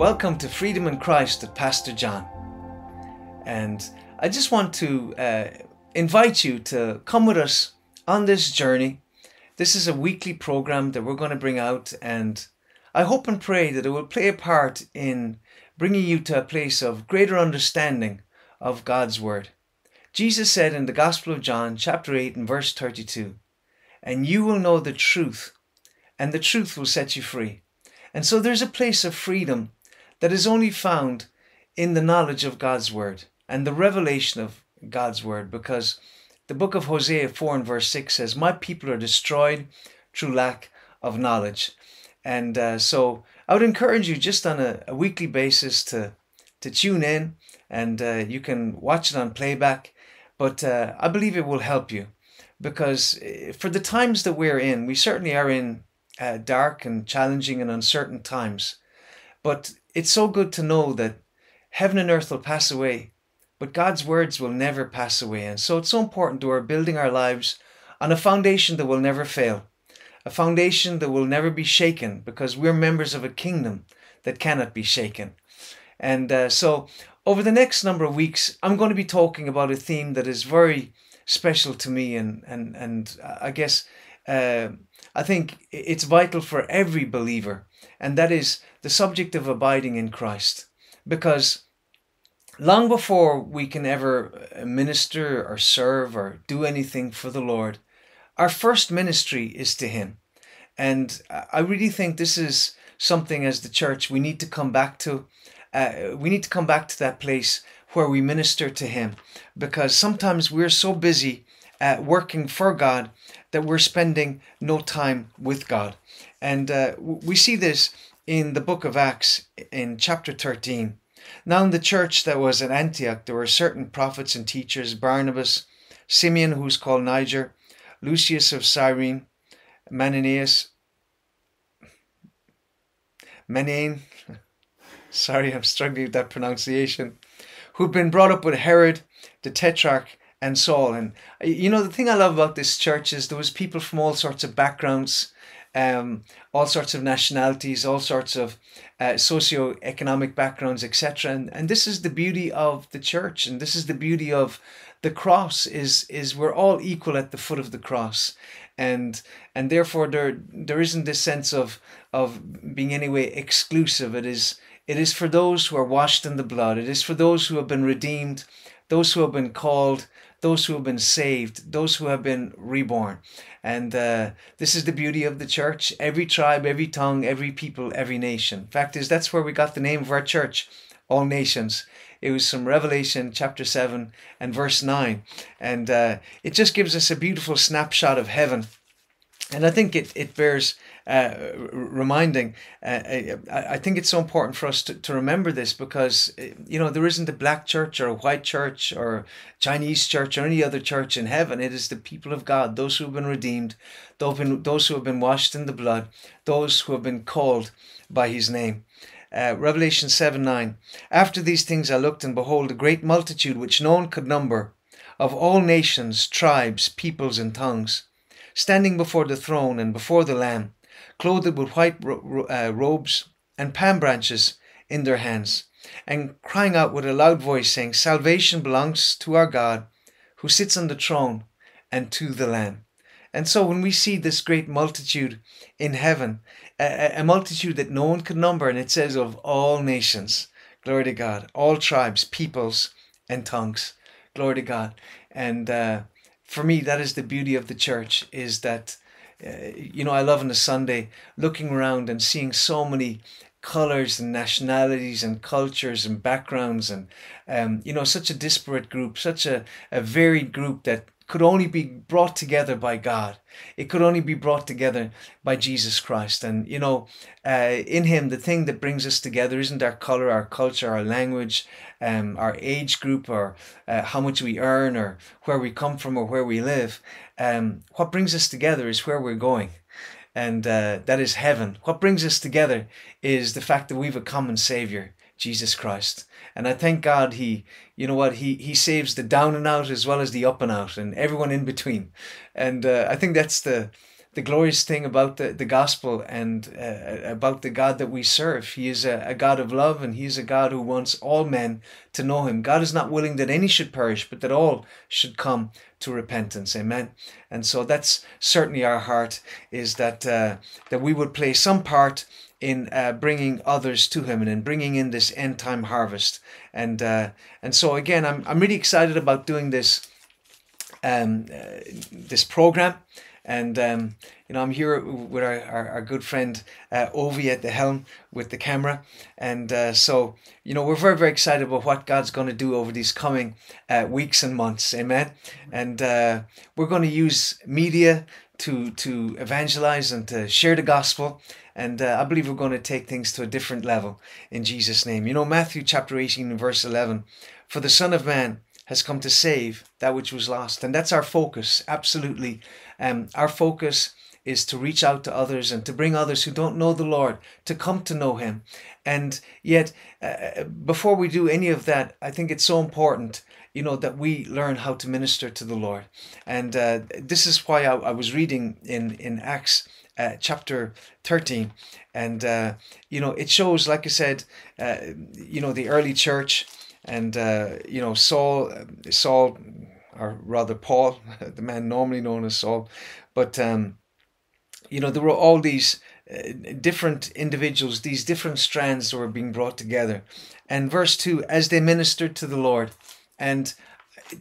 Welcome to Freedom in Christ with Pastor John. And I just want to uh, invite you to come with us on this journey. This is a weekly program that we're going to bring out, and I hope and pray that it will play a part in bringing you to a place of greater understanding of God's Word. Jesus said in the Gospel of John, chapter 8, and verse 32, And you will know the truth, and the truth will set you free. And so there's a place of freedom that is only found in the knowledge of God's Word and the revelation of God's Word, because the book of Hosea 4 and verse 6 says, My people are destroyed through lack of knowledge. And uh, so I would encourage you just on a, a weekly basis to, to tune in and uh, you can watch it on playback. But uh, I believe it will help you because uh, for the times that we're in, we certainly are in uh, dark and challenging and uncertain times. But it's so good to know that heaven and earth will pass away, but God's words will never pass away. And so it's so important that we're building our lives on a foundation that will never fail, a foundation that will never be shaken because we're members of a kingdom that cannot be shaken. And uh, so over the next number of weeks, I'm going to be talking about a theme that is very special to me and, and, and I guess uh, I think it's vital for every believer, and that is the subject of abiding in Christ. Because long before we can ever uh, minister or serve or do anything for the Lord, our first ministry is to Him. And I really think this is something as the church we need to come back to. Uh, we need to come back to that place where we minister to Him because sometimes we're so busy uh, working for God that we're spending no time with God. And uh, we see this in the book of Acts in chapter 13. Now, in the church that was at Antioch, there were certain prophets and teachers Barnabas, Simeon, who's called Niger, Lucius of Cyrene, Mananias, Manain, sorry, I'm struggling with that pronunciation, who'd been brought up with Herod, the Tetrarch, and Saul. And you know, the thing I love about this church is there was people from all sorts of backgrounds, um, all sorts of nationalities, all sorts of uh, socio-economic backgrounds, etc. And and this is the beauty of the church, and this is the beauty of the cross. Is is we're all equal at the foot of the cross, and and therefore there there isn't this sense of of being anyway exclusive. It is it is for those who are washed in the blood. It is for those who have been redeemed, those who have been called, those who have been saved, those who have been reborn. And uh, this is the beauty of the church. Every tribe, every tongue, every people, every nation. Fact is, that's where we got the name of our church, All Nations. It was from Revelation chapter 7 and verse 9. And uh, it just gives us a beautiful snapshot of heaven. And I think it, it bears uh, reminding. Uh, I, I think it's so important for us to, to remember this because, you know, there isn't a black church or a white church or Chinese church or any other church in heaven. It is the people of God, those who have been redeemed, those who have been washed in the blood, those who have been called by his name. Uh, Revelation 7 9. After these things I looked, and behold, a great multitude which no one could number, of all nations, tribes, peoples, and tongues, standing before the throne and before the Lamb clothed with white ro- uh, robes and palm branches in their hands, and crying out with a loud voice, saying, Salvation belongs to our God who sits on the throne and to the Lamb. And so when we see this great multitude in heaven, a, a multitude that no one could number, and it says of all nations, glory to God, all tribes, peoples, and tongues, glory to God. And uh, for me, that is the beauty of the church, is that uh, you know, I love on a Sunday looking around and seeing so many colors and nationalities and cultures and backgrounds and um, you know such a disparate group such a, a varied group that could only be brought together by God. It could only be brought together by Jesus Christ. And, you know, uh, in Him, the thing that brings us together isn't our color, our culture, our language, um, our age group, or uh, how much we earn, or where we come from, or where we live. Um, what brings us together is where we're going. And uh, that is heaven. What brings us together is the fact that we've a common Savior, Jesus Christ. And I thank God he, you know what, he, he saves the down and out as well as the up and out and everyone in between. And uh, I think that's the, the glorious thing about the, the gospel and uh, about the God that we serve. He is a, a God of love and He is a God who wants all men to know Him. God is not willing that any should perish, but that all should come to repentance. Amen. And so that's certainly our heart is that uh, that we would play some part in uh, bringing others to Him and in bringing in this end time harvest. And uh, and so again, I'm I'm really excited about doing this um, uh, this program. And um, you know, I'm here with our, our, our good friend uh, Ovi at the helm with the camera, and uh, so you know we're very very excited about what God's going to do over these coming uh, weeks and months. Amen. And uh, we're going to use media to to evangelize and to share the gospel. And uh, I believe we're going to take things to a different level in Jesus' name. You know, Matthew chapter 18 and verse 11 For the Son of Man has come to save that which was lost. And that's our focus, absolutely. Um, our focus is to reach out to others and to bring others who don't know the Lord to come to know Him. And yet, uh, before we do any of that, I think it's so important, you know, that we learn how to minister to the Lord. And uh, this is why I, I, was reading in in Acts. Uh, chapter 13 and uh, you know it shows like i said uh, you know the early church and uh, you know Saul, Saul, or rather Paul, the man normally known as Saul, but um, you know there were all these uh, different individuals, these different strands that were being brought together, and verse two, as they ministered to the Lord, and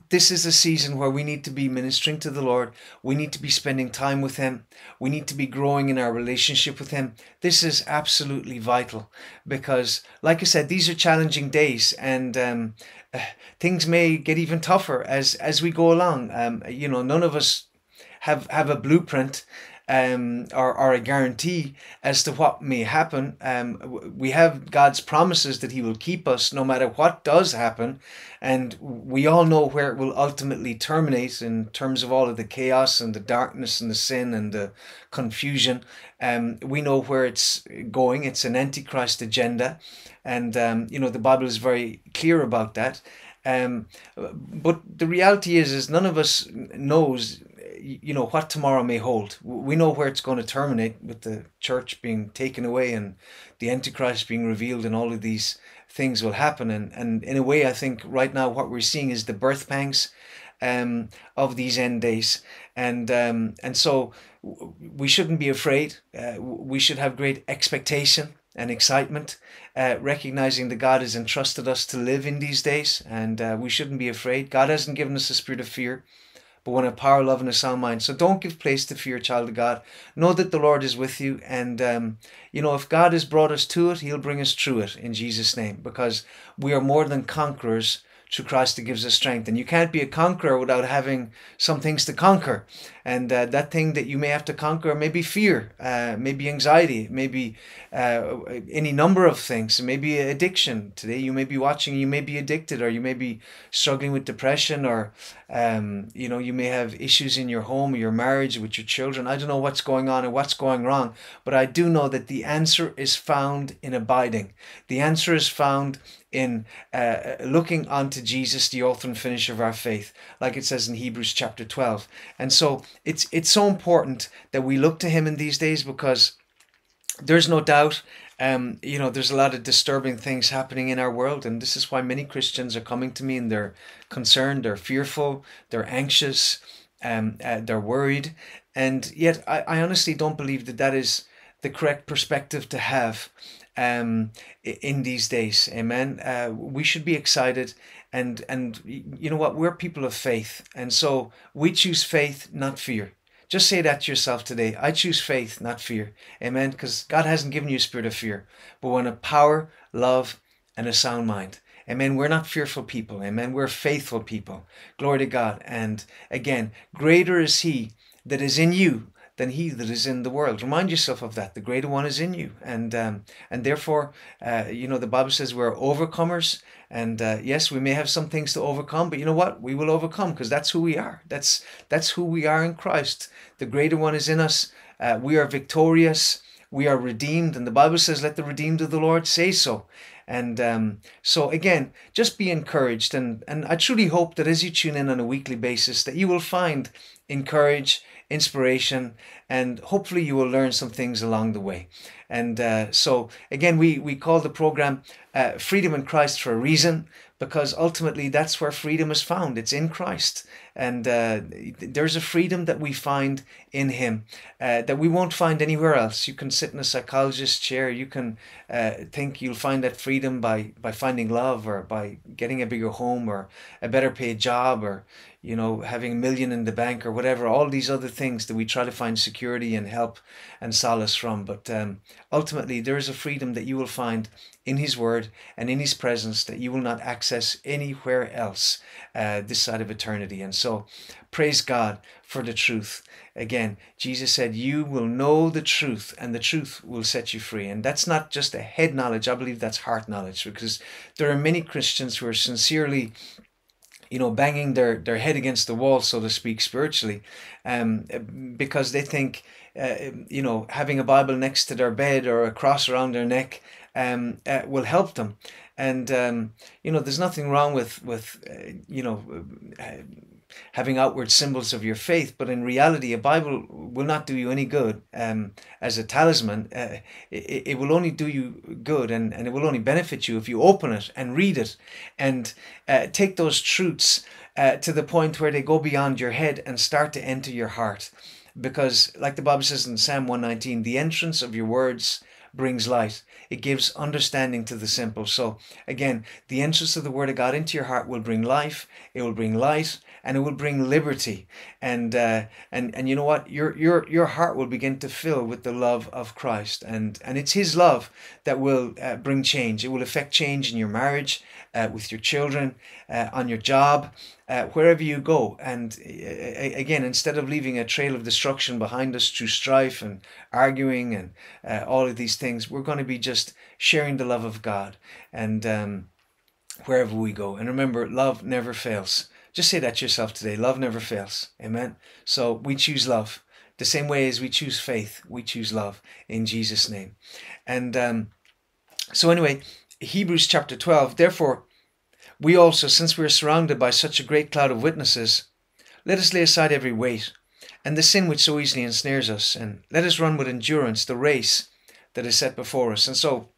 this is a season where we need to be ministering to the Lord. We need to be spending time with Him. We need to be growing in our relationship with Him. This is absolutely vital because, like I said, these are challenging days and um, things may get even tougher as as we go along. Um, you know, none of us have have a blueprint um, or, or a guarantee as to what may happen. Um, we have God's promises that He will keep us no matter what does happen. And we all know where it will ultimately terminate in terms of all of the chaos and the darkness and the sin and the confusion. Um, we know where it's going. It's an antichrist agenda. And, um, you know, the Bible is very clear about that. Um, but the reality is, is none of us knows you know what tomorrow may hold. We know where it's going to terminate with the church being taken away and the antichrist being revealed, and all of these things will happen. And and in a way, I think right now what we're seeing is the birth pangs um, of these end days, and um, and so we shouldn't be afraid. Uh, we should have great expectation and excitement, uh, recognizing that God has entrusted us to live in these days, and uh, we shouldn't be afraid. God hasn't given us a spirit of fear, but one of power, love, and a sound mind. So don't give place to fear, child of God. Know that the Lord is with you. And, um, you know, if God has brought us to it, He'll bring us through it in Jesus' name because we are more than conquerors through Christ that gives us strength. And you can't be a conqueror without having some things to conquer. And uh, that thing that you may have to conquer may be fear, uh, maybe anxiety, maybe uh, any number of things, maybe addiction. Today you may be watching, you may be addicted, or you may be struggling with depression, or um, you know you may have issues in your home, or your marriage, with your children. I don't know what's going on and what's going wrong, but I do know that the answer is found in abiding. The answer is found in uh, looking unto Jesus, the author and finisher of our faith, like it says in Hebrews chapter 12. And so it's it's so important that we look to him in these days because there's no doubt um, you know, there's a lot of disturbing things happening in our world, and this is why many Christians are coming to me and they're concerned, they're fearful, they're anxious, um, uh, they're worried, and yet I, I honestly don't believe that that is the correct perspective to have um, in these days. Amen. Uh, we should be excited and and you know what? We're people of faith. And so we choose faith not fear. Just say that to yourself today. I choose faith not fear. Amen? Because god hasn't given you a spirit of fear but one of power love and a sound mind. Amen? We're not fearful people. Amen? We're faithful people. Glory to god. And again greater is he that is in you than he that is in the world. Remind yourself of that. The greater one is in you, and um, and therefore, uh, you know, the Bible says we're overcomers. And uh, yes, we may have some things to overcome, but you know what? We will overcome because that's who we are. That's that's who we are in Christ. The greater one is in us. Uh, we are victorious. We are redeemed, and the Bible says, "Let the redeemed of the Lord say so." And um, so again, just be encouraged, and and I truly hope that as you tune in on a weekly basis, that you will find encourage inspiration, and hopefully you will learn some things along the way. And uh, so, again, we, we call the program uh, Freedom in Christ for a reason because ultimately that's where freedom is found. It's in Christ. And uh, there's a freedom that we find in Him uh, that we won't find anywhere else. You can sit in a psychologist's chair. You can uh, think you'll find that freedom by, by finding love or by getting a bigger home or a better paid job or you know, having a million in the bank or whatever, all these other things that we try to find security and help and solace from. But um, ultimately, there is a freedom that you will find in His Word and in His presence that you will not access anywhere else uh, this side of eternity. And so, praise God for the truth. Again, Jesus said, You will know the truth, and the truth will set you free. And that's not just a head knowledge, I believe that's heart knowledge, because there are many Christians who are sincerely you know, banging their, their head against the wall, so to speak, spiritually, um, because they think, uh, you know, having a Bible next to their bed or a cross around their neck um, uh, will help them. And um, you know, there's nothing wrong with with uh, you know uh, having outward symbols of your faith, but in reality, a Bible will not do you any good um, as a talisman. Uh, it, it will only do you good and, and it will only benefit you if you open it and read it and uh, take those truths uh, to the point where they go beyond your head and start to enter your heart. Because, like the Bible says in Psalm 119, the entrance of your words brings light. It gives understanding to the simple. So, again, the entrance of the Word of God into your heart will bring life, it will bring light, and it will bring liberty. And uh, and and you know what? Your your your heart will begin to fill with the love of Christ, and and it's His love that will uh, bring change. It will affect change in your marriage, uh, with your children, uh, on your job, uh, wherever you go. And uh, again, instead of leaving a trail of destruction behind us through strife and arguing and all of these things, we're going to be just sharing the love of God and um, wherever we go. And remember, love never fails. Just say that to yourself today. Love never fails. Amen. So we choose love. The same way as we choose faith, we choose love in Jesus' name. And um, so, anyway, Hebrews chapter 12. Therefore, we also, since we are surrounded by such a great cloud of witnesses, let us lay aside every weight and the sin which so easily ensnares us, and let us run with endurance the race that is set before us. And so,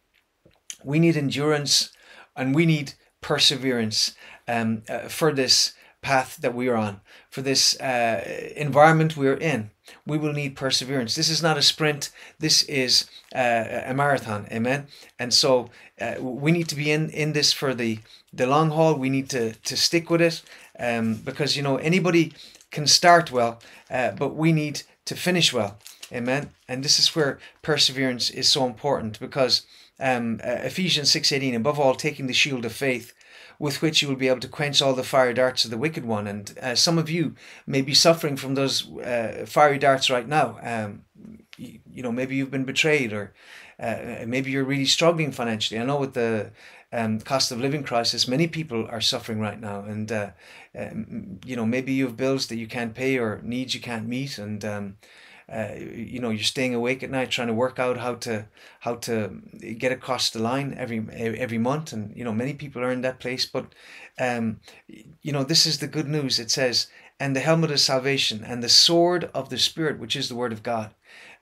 we need endurance and we need perseverance um, uh, for this path that we are on, for this uh, environment we're in. We will need perseverance. This is not a sprint, this is uh, a marathon. Amen. And so uh, we need to be in, in this for the, the long haul. We need to, to stick with it um, because, you know, anybody can start well, uh, but we need to finish well. Amen. And this is where perseverance is so important because um, Ephesians 6.18, above all, taking the shield of faith, with which you will be able to quench all the fiery darts of the wicked one. And uh, some of you may be suffering from those uh, fiery darts right now. Um, you, you, know, maybe you've been betrayed, or uh, maybe you're really struggling financially. I know with the um, cost of living crisis, many people are suffering right now, and uh, um, you know maybe you have bills that you can't pay or needs you can't meet, and um, uh, you know you're staying awake at night trying to work out how to how to get across the line every every month. And you know many people are in that place but um you know this is the good news. It says and the helmet of salvation and the sword of the spirit which is the word of god.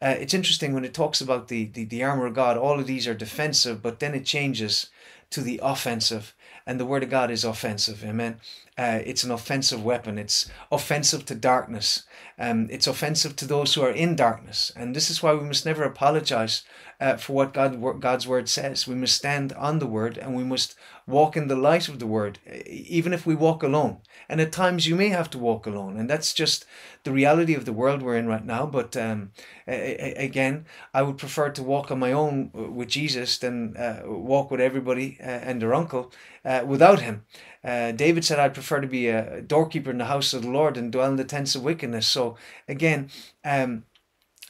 Uh, it's interesting when it talks about the, the the armor of god all of these are defensive but then it changes to the offensive. And the word of god is offensive. Amen uh, it's an offensive weapon. It's offensive to darkness. Um, it's offensive to those who are in darkness. And this is why we must never apologize uh, for what God, God's word says. We must stand on the word and we must walk in the light of the word, even if we walk alone. And at times you may have to walk alone. And that's just the reality of the world we're in right now. But um, again, I would prefer to walk on my own with Jesus than uh, walk with everybody uh, and their uncle uh, without him. Uh, David said, I'd prefer to be a doorkeeper in the house of the Lord and dwell in the tents of wickedness. So, again, um,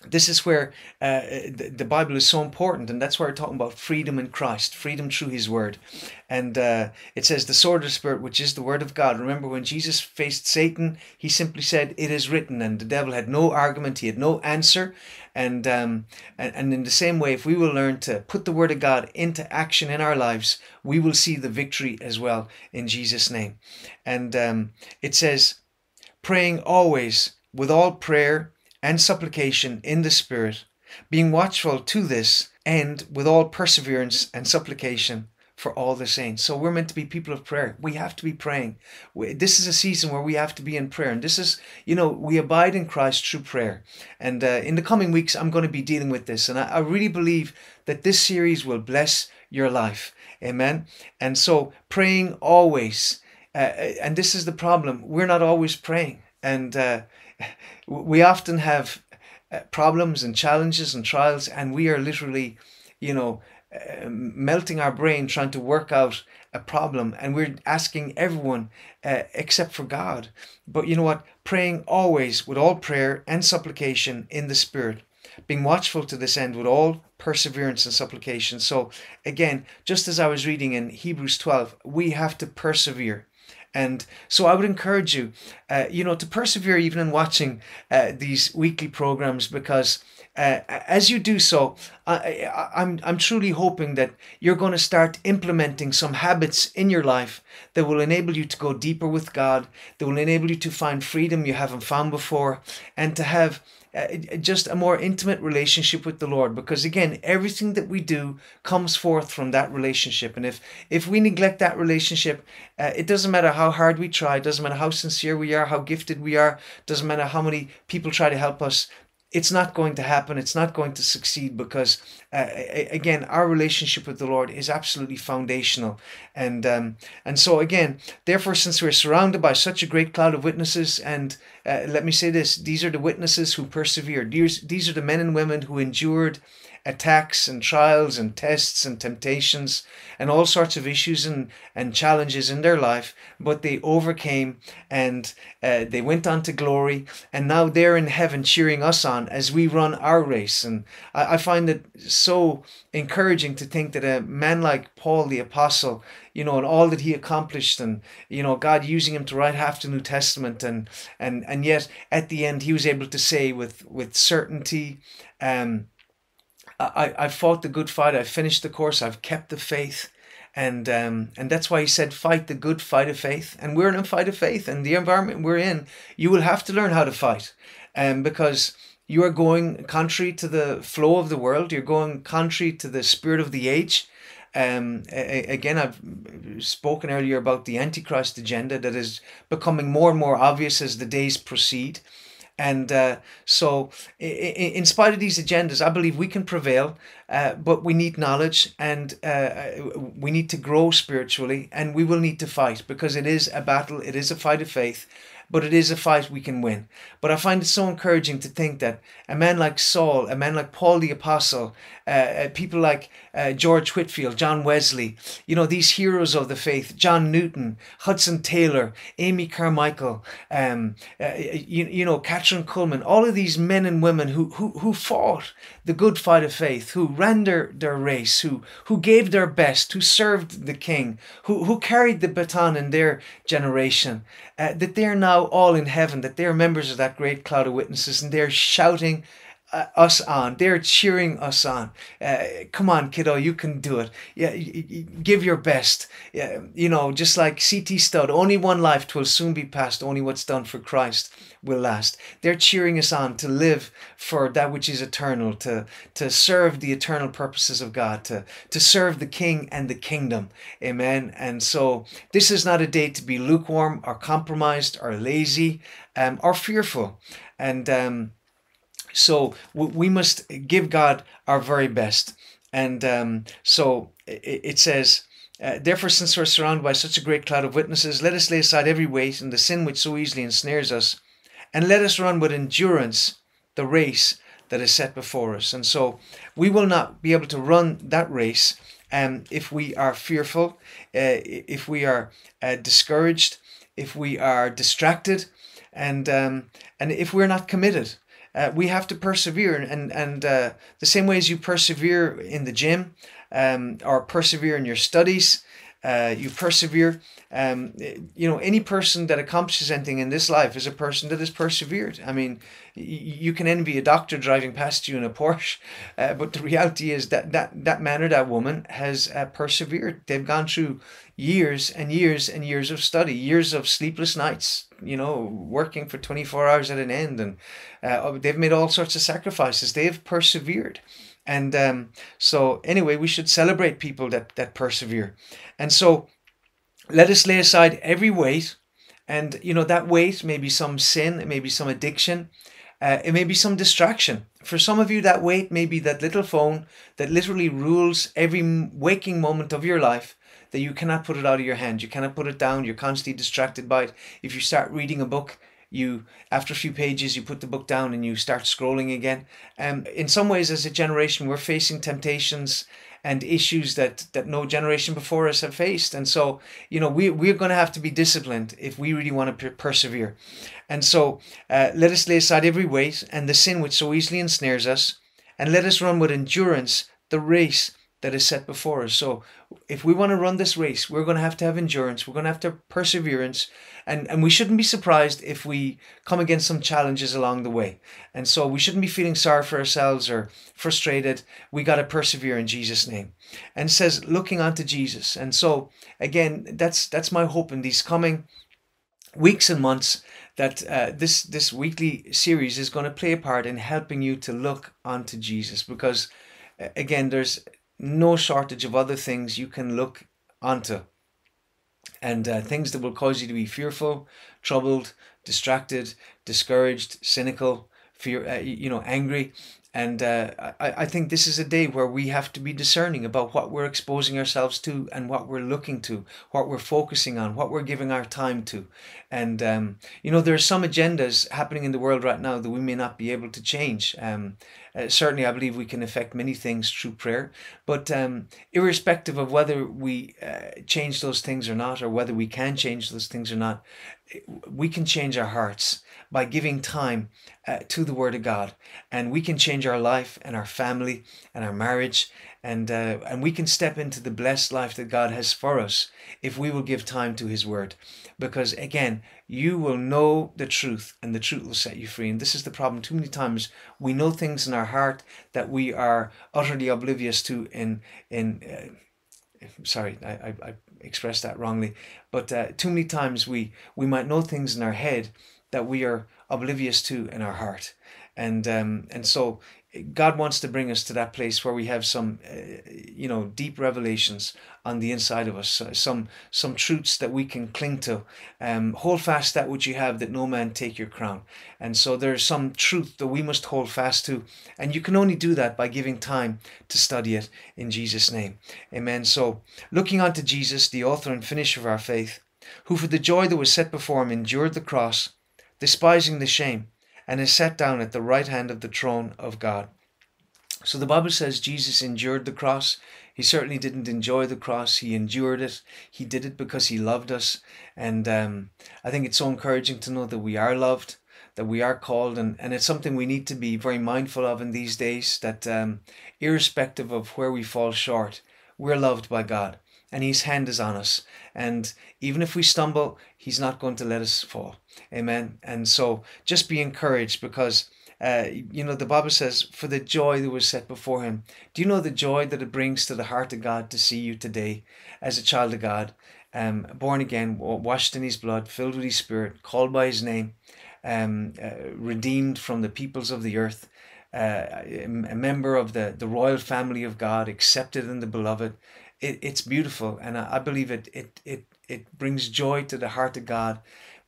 this is where uh, the, the, Bible is so important, and that's why we're talking about freedom in Christ, freedom through His Word. And uh, it says, the sword of the Spirit, which is the Word of God. Remember, when Jesus faced Satan, he simply said, It is written, and the devil had no argument, he had no answer. And, um, and, and in the same way, if we will learn to put the Word of God into action in our lives, we will see the victory as well in Jesus' name. And um, it says, praying always with all prayer and supplication in the Spirit, being watchful to this end with all perseverance and supplication for all the saints. So we're meant to be people of prayer. We have to be praying. This is a season where we have to be in prayer. And this is, you know, we abide in Christ through prayer. And uh, in the coming weeks, I'm going to be dealing with this. And I, I really believe that this series will bless your life. Amen. And so praying always. Uh, and this is the problem. We're not always praying. And uh, we often have uh, problems and challenges and trials, and we are literally, you know, uh, melting our brain trying to work out a problem and we're asking everyone uh, except for God. But you know what? Praying always with all prayer and supplication in the Spirit, being watchful to this end with all perseverance and supplication. So, again, just as I was reading in Hebrews 12, we have to persevere. And so I would encourage you, uh, you know, to persevere even in watching uh, these weekly programs because uh, as you do so, I, I'm, I'm truly hoping that you're going to start implementing some habits in your life that will enable you to go deeper with God, that will enable you to find freedom you haven't found before, and to have uh, just a more intimate relationship with the Lord. Because again everything that we do comes forth from that relationship. And if if we neglect that relationship uh, it doesn't matter how hard we try doesn't matter how sincere we are how gifted we are doesn't matter how many people try to help us it's not going to happen. It's not going to succeed because, uh, again, our relationship with the Lord is absolutely foundational. And um, and so again, therefore, since we're surrounded by such a great cloud of witnesses, and uh, let me say this: these are the witnesses who persevered. These these are the men and women who endured attacks and trials and tests and temptations and all sorts of issues and, and challenges in their life, but they overcame and uh, they went on to glory. And now they're in heaven cheering us on as we run our race. And I, I find it so encouraging to think that a man like Paul the Apostle, you know, and all that he accomplished, and you know, God using him to write half the New Testament, and and and yet at the end he was able to say with with certainty, um, I, I fought the good fight. I finished the course. I've kept the faith. And um, and that's why he said, fight the good fight of faith. And we're in a fight of faith. And the environment we're in, you will have to learn how to fight. Um, because you are going contrary to the flow of the world. You're going contrary to the spirit of the age. Um, again, I've spoken earlier about the Antichrist agenda that is becoming more and more obvious as the days proceed. And uh, so, in spite of these agendas, I believe we can prevail, uh, but we need knowledge and uh, uh, we need to grow spiritually and we will need to fight because it is a battle, it is a fight of faith but it is a fight we can win. But I find it so encouraging to think that a man like Saul, a man like Paul the Apostle, uh, uh, people like uh, George Whitefield, John Wesley, you know, these heroes of the faith, John Newton, Hudson Taylor, Amy Carmichael, um, uh, you, you know, Kathryn Kuhlman, all of these men and women who, who, who fought the good fight of faith, who ran their, their race, who, who gave their best, who served the king, who, who carried the baton in their generation, uh, that they're now all in heaven, that they're members of that great cloud of witnesses, and they're shouting uh, us on. They're cheering us on. Uh, come on, kiddo, you can do it. Yeah, give your best. Yeah, you know, just like C.T. Studd, only one life twill soon be past. Only what's done for Christ will last. They're cheering us on to live for that which is eternal, to to serve the eternal purposes of God, to to serve the King and the kingdom. Amen. And so this is not a day to be lukewarm or compromised or lazy um, or fearful. And um, so we must give God our very best. And um, so it says, uh, Therefore, since we're surrounded by such a great cloud of witnesses, let us lay aside every weight and the sin which so easily ensnares us, and let us run with endurance the race that is set before us. And so we will not be able to run that race um, if we are fearful, uh, if we are uh, discouraged, if we are distracted, and um, and if we're not committed uh, we have to persevere and and uh, the same way as you persevere in the gym um, or persevere in your studies uh, you persevere. Um, you know, any person that accomplishes anything in this life is a person that has persevered. I mean, you can envy a doctor driving past you in a Porsche, uh, but the reality is that that, that man or that woman has uh, persevered. They've gone through years and years and years of study, years of sleepless nights, you know, working for 24 hours at an end. And uh, they've made all sorts of sacrifices. They've persevered. And um, so, anyway, we should celebrate people that, that persevere. And so, let us lay aside every weight. And, you know, that weight may be some sin, it may be some addiction, uh, it may be some distraction. For some of you, that weight may be that little phone that literally rules every waking moment of your life that you cannot put it out of your hand. You cannot put it down. You're constantly distracted by it. If you start reading a book, you after a few pages you put the book down and you start scrolling again. Um, in some ways, as a generation, we're facing temptations and issues that that no generation before us have faced and so you know we, we're going to have to be disciplined if we really want to persevere and so uh, let us lay aside every weight and the sin which so easily ensnares us and let us run with endurance the race that is set before us. So if we want to run this race, we're going to have to have endurance. We're going to have to have perseverance. And, and we shouldn't be surprised if we come against some challenges along the way. And so we shouldn't be feeling sorry for ourselves or frustrated. We got to persevere in Jesus' name. And says, looking unto Jesus. And so again, that's that's my hope in these coming weeks and months that uh, this this weekly series is going to play a part in helping you to look onto Jesus because again there's no shortage of other things you can look onto and uh, things that will cause you to be fearful, troubled, distracted, discouraged, cynical, fear, uh, you know, angry. And uh, I, I think this is a day where we have to be discerning about what we're exposing ourselves to and what we're looking to, what we're focusing on, what we're giving our time to. And, um, you know, there are some agendas happening in the world right now that we may not be able to change. Um, uh, certainly, I believe we can affect many things through prayer. But um, irrespective of whether we uh, change those things or not, or whether we can change those things or not, we can change our hearts by giving time uh, to the Word of God. And we can change our life and our family and our marriage. And, uh, and we can step into the blessed life that God has for us if we will give time to His Word. Because again, you will know the truth and the truth will set you free. And this is the problem. Too many times we know things in our heart that we are utterly oblivious to in, in, uh, sorry, I, I, I expressed that wrongly, but uh, too many times we we might know things in our head that we are oblivious to in our heart, and um, and so God wants to bring us to that place where we have some, uh, you know, deep revelations on the inside of us, uh, some some truths that we can cling to. Um, hold fast that which you have, that no man take your crown. And so there's some truth that we must hold fast to, and you can only do that by giving time to study it in Jesus' name. Amen. So looking unto Jesus, the author and finisher of our faith, who for the joy that was set before him endured the cross, despising the shame and is set down at the right hand of the throne of God. So the Bible says Jesus endured the cross. He certainly didn't enjoy the cross. He endured it. He did it because he loved us. And um, I think it's so encouraging to know that we are loved, that we are called. And, and it's something we need to be very mindful of in these days that um, irrespective of where we fall short, we're loved by God and his hand is on us. And even if we stumble, he's not going to let us fall. Amen. And so just be encouraged because, uh, you know, the Bible says, for the joy that was set before him. Do you know the joy that it brings to the heart of God to see you today as a child of God, um, born again, washed in his blood, filled with his spirit, called by his name, um, uh, redeemed from the peoples of the earth? Uh, a member of the, the royal family of God, accepted in the beloved, it, it's beautiful. And I, I believe it, it it it brings joy to the heart of God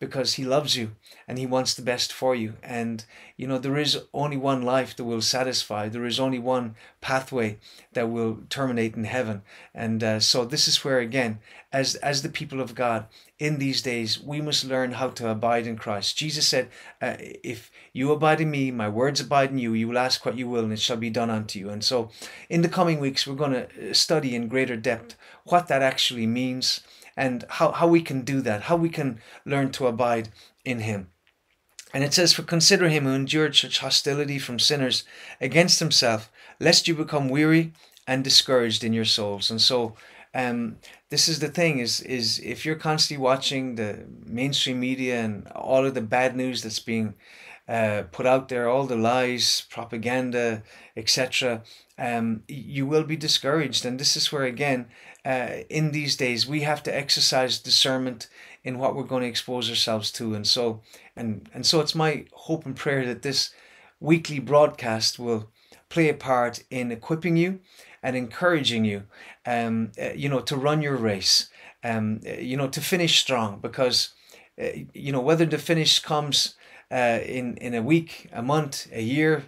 because he loves you and he wants the best for you. And you know there is only one life that will satisfy. There is only one pathway that will terminate in heaven. And uh, so this is where again as as the people of god in these days we must learn how to abide in christ. Jesus said uh, if you abide in me my words abide in you. You will ask what you will and it shall be done unto you. And so in the coming weeks we're going to study in greater depth what that actually means and how, how we can do that, how we can learn to abide in Him. And it says, For consider him who endured such hostility from sinners against himself, lest you become weary and discouraged in your souls. And so um, this is the thing is is if you're constantly watching the mainstream media and all of the bad news that's being uh, put out there, all the lies, propaganda, etc., um, you will be discouraged. And this is where, again, uh, in these days, we have to exercise discernment in what we're going to expose ourselves to. And so, and and so, it's my hope and prayer that this weekly broadcast will play a part in equipping you and encouraging you, um, uh, you know, to run your race, um, uh, you know, to finish strong. Because, uh, you know, whether the finish comes uh, in in a week, a month, a year,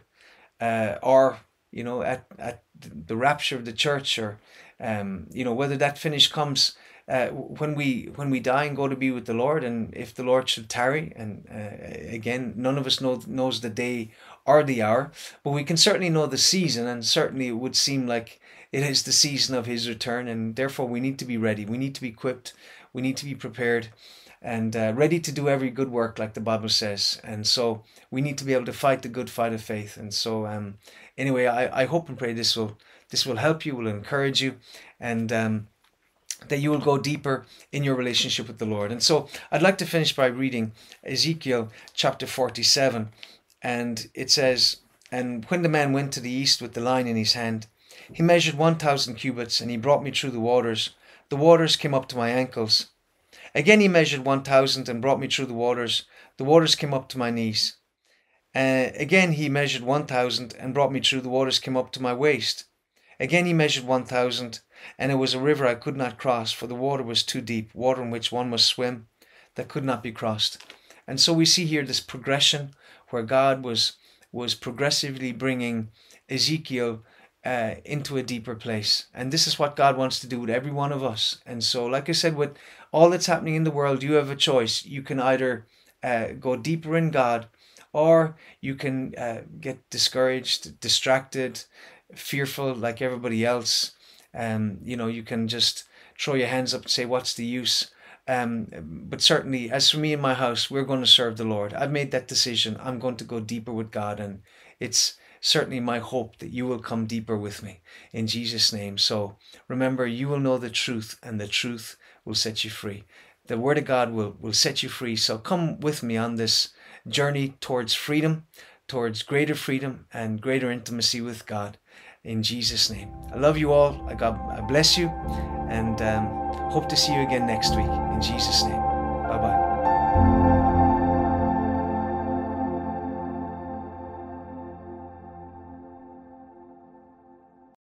uh, or you know, at at the rapture of the church, or um, you know, whether that finish comes. Uh, when we when we die and go to be with the Lord, and if the Lord should tarry, and uh, again, none of us know knows the day or the hour, but we can certainly know the season, and certainly it would seem like it is the season of His return, and therefore we need to be ready. We need to be equipped. We need to be prepared and uh, ready to do every good work, like the Bible says. And so we need to be able to fight the good fight of faith. And so, um, anyway, I, I hope and pray this will this will help you, will encourage you, and um, that you will go deeper in your relationship with the Lord. And so, I'd like to finish by reading Ezekiel chapter forty-seven, and it says, "And when the man went to the east with the line in his hand, he measured one thousand cubits, and he brought me through the waters. The waters came up to my ankles." Again he measured 1,000 and brought me through the waters. The waters came up to my knees. Uh, again he measured 1,000 and brought me through the waters came up to my waist. Again he measured 1,000 and it was a river I could not cross for the water was too deep, water in which one must swim that could not be crossed. And so we see here this progression where God was was progressively bringing Ezekiel uh, into a deeper place. And this is what God wants to do with every one of us. And so, like I said, with all that's happening in the world, you have a choice. You can either uh, go deeper in God or you can uh, get discouraged, distracted, fearful like everybody else. Um, you know, you can just throw your hands up and say, What's the use? Um, but certainly, as for me and my house, we're going to serve the Lord. I've made that decision. I'm going to go deeper with God, and it's certainly my hope that you will come deeper with me in Jesus' name. So remember, you will know the truth, and the truth will set you free. The Word of God will, will set you free. So come with me on this journey towards freedom, towards greater freedom and greater intimacy with God in Jesus' name. I love you all. I God I bless you and um, hope to see you again next week in Jesus' name.